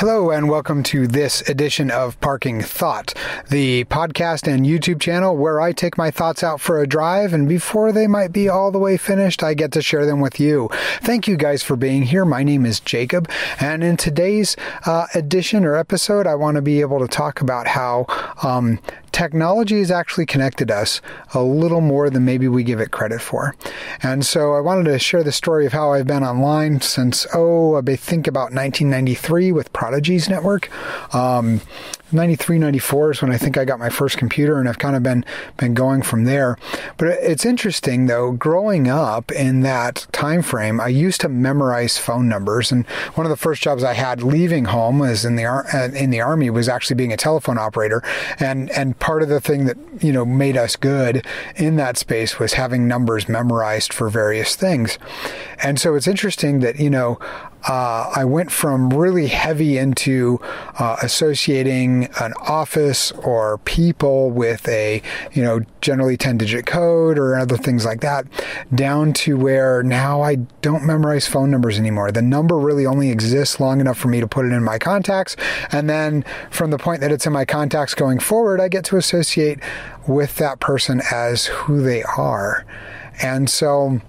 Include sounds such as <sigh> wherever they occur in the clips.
Hello, and welcome to this edition of Parking Thought, the podcast and YouTube channel where I take my thoughts out for a drive, and before they might be all the way finished, I get to share them with you. Thank you guys for being here. My name is Jacob, and in today's uh, edition or episode, I want to be able to talk about how um, technology has actually connected us a little more than maybe we give it credit for. And so I wanted to share the story of how I've been online since, oh, I think about 1993 with Prodigy's Network. Um, 93, 94 is when I think I got my first computer, and I've kind of been been going from there. But it's interesting though, growing up in that time frame, I used to memorize phone numbers, and one of the first jobs I had leaving home was in the uh, in the army was actually being a telephone operator, and and part of the thing that you know made us good in that space was having numbers memorized for various things, and so it's interesting that you know uh, I went from really heavy into uh, associating an office or people with a, you know, generally 10 digit code or other things like that, down to where now I don't memorize phone numbers anymore. The number really only exists long enough for me to put it in my contacts. And then from the point that it's in my contacts going forward, I get to associate with that person as who they are. And so,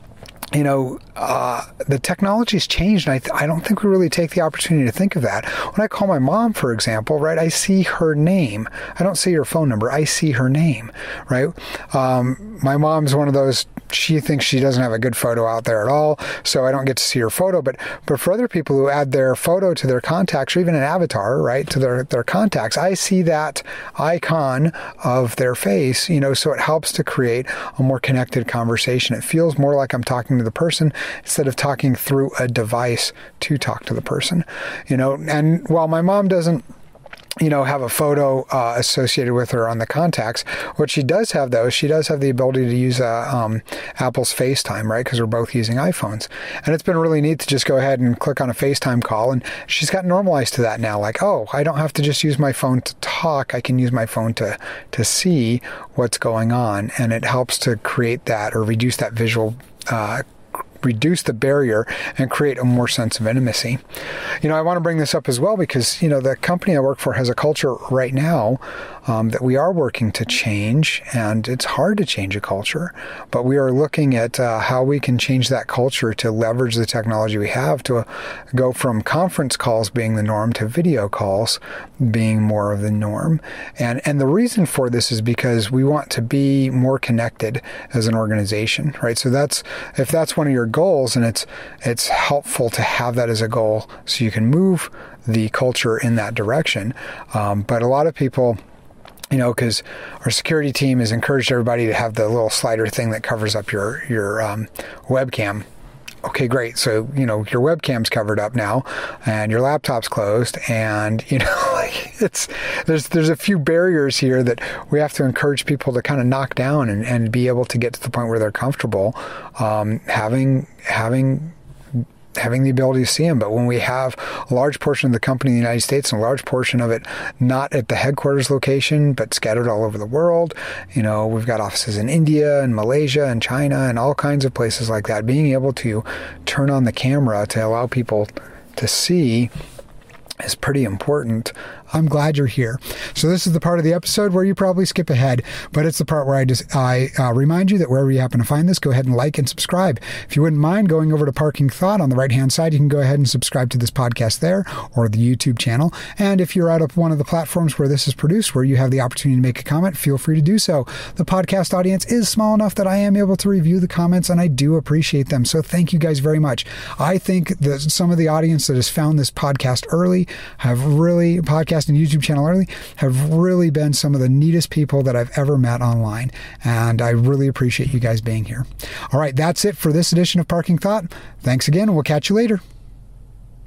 you know, uh, the technology's changed, and I, th- I don't think we really take the opportunity to think of that. When I call my mom, for example, right, I see her name. I don't see her phone number. I see her name, right? Um, my mom's one of those. She thinks she doesn't have a good photo out there at all, so I don't get to see her photo. But but for other people who add their photo to their contacts or even an avatar, right, to their their contacts, I see that icon of their face. You know, so it helps to create a more connected conversation. It feels more like I'm talking to the person instead of talking through a device to talk to the person. You know, and while my mom doesn't you know, have a photo uh, associated with her on the contacts. What she does have, though, she does have the ability to use uh, um, Apple's FaceTime, right? Because we're both using iPhones. And it's been really neat to just go ahead and click on a FaceTime call. And she's got normalized to that now. Like, oh, I don't have to just use my phone to talk. I can use my phone to, to see what's going on. And it helps to create that or reduce that visual uh, reduce the barrier and create a more sense of intimacy. You know, I want to bring this up as well because, you know, the company I work for has a culture right now um, that we are working to change, and it's hard to change a culture, but we are looking at uh, how we can change that culture to leverage the technology we have to uh, go from conference calls being the norm to video calls being more of the norm. And and the reason for this is because we want to be more connected as an organization, right? So that's if that's one of your goals, and it's it's helpful to have that as a goal so you can move the culture in that direction. Um, but a lot of people you know, because our security team has encouraged everybody to have the little slider thing that covers up your your um, webcam. Okay, great. So you know your webcam's covered up now, and your laptop's closed, and you know, <laughs> like it's there's there's a few barriers here that we have to encourage people to kind of knock down and, and be able to get to the point where they're comfortable um, having having having the ability to see them. But when we have a large portion of the company in the United States and a large portion of it not at the headquarters location, but scattered all over the world, you know, we've got offices in India and Malaysia and China and all kinds of places like that. Being able to turn on the camera to allow people to see is pretty important I'm glad you're here. So this is the part of the episode where you probably skip ahead, but it's the part where I just I uh, remind you that wherever you happen to find this, go ahead and like and subscribe. If you wouldn't mind going over to Parking Thought on the right hand side, you can go ahead and subscribe to this podcast there or the YouTube channel. And if you're out of one of the platforms where this is produced, where you have the opportunity to make a comment, feel free to do so. The podcast audience is small enough that I am able to review the comments, and I do appreciate them. So thank you guys very much. I think that some of the audience that has found this podcast early have really podcast and YouTube channel early have really been some of the neatest people that I've ever met online. And I really appreciate you guys being here. All right, that's it for this edition of Parking Thought. Thanks again, we'll catch you later.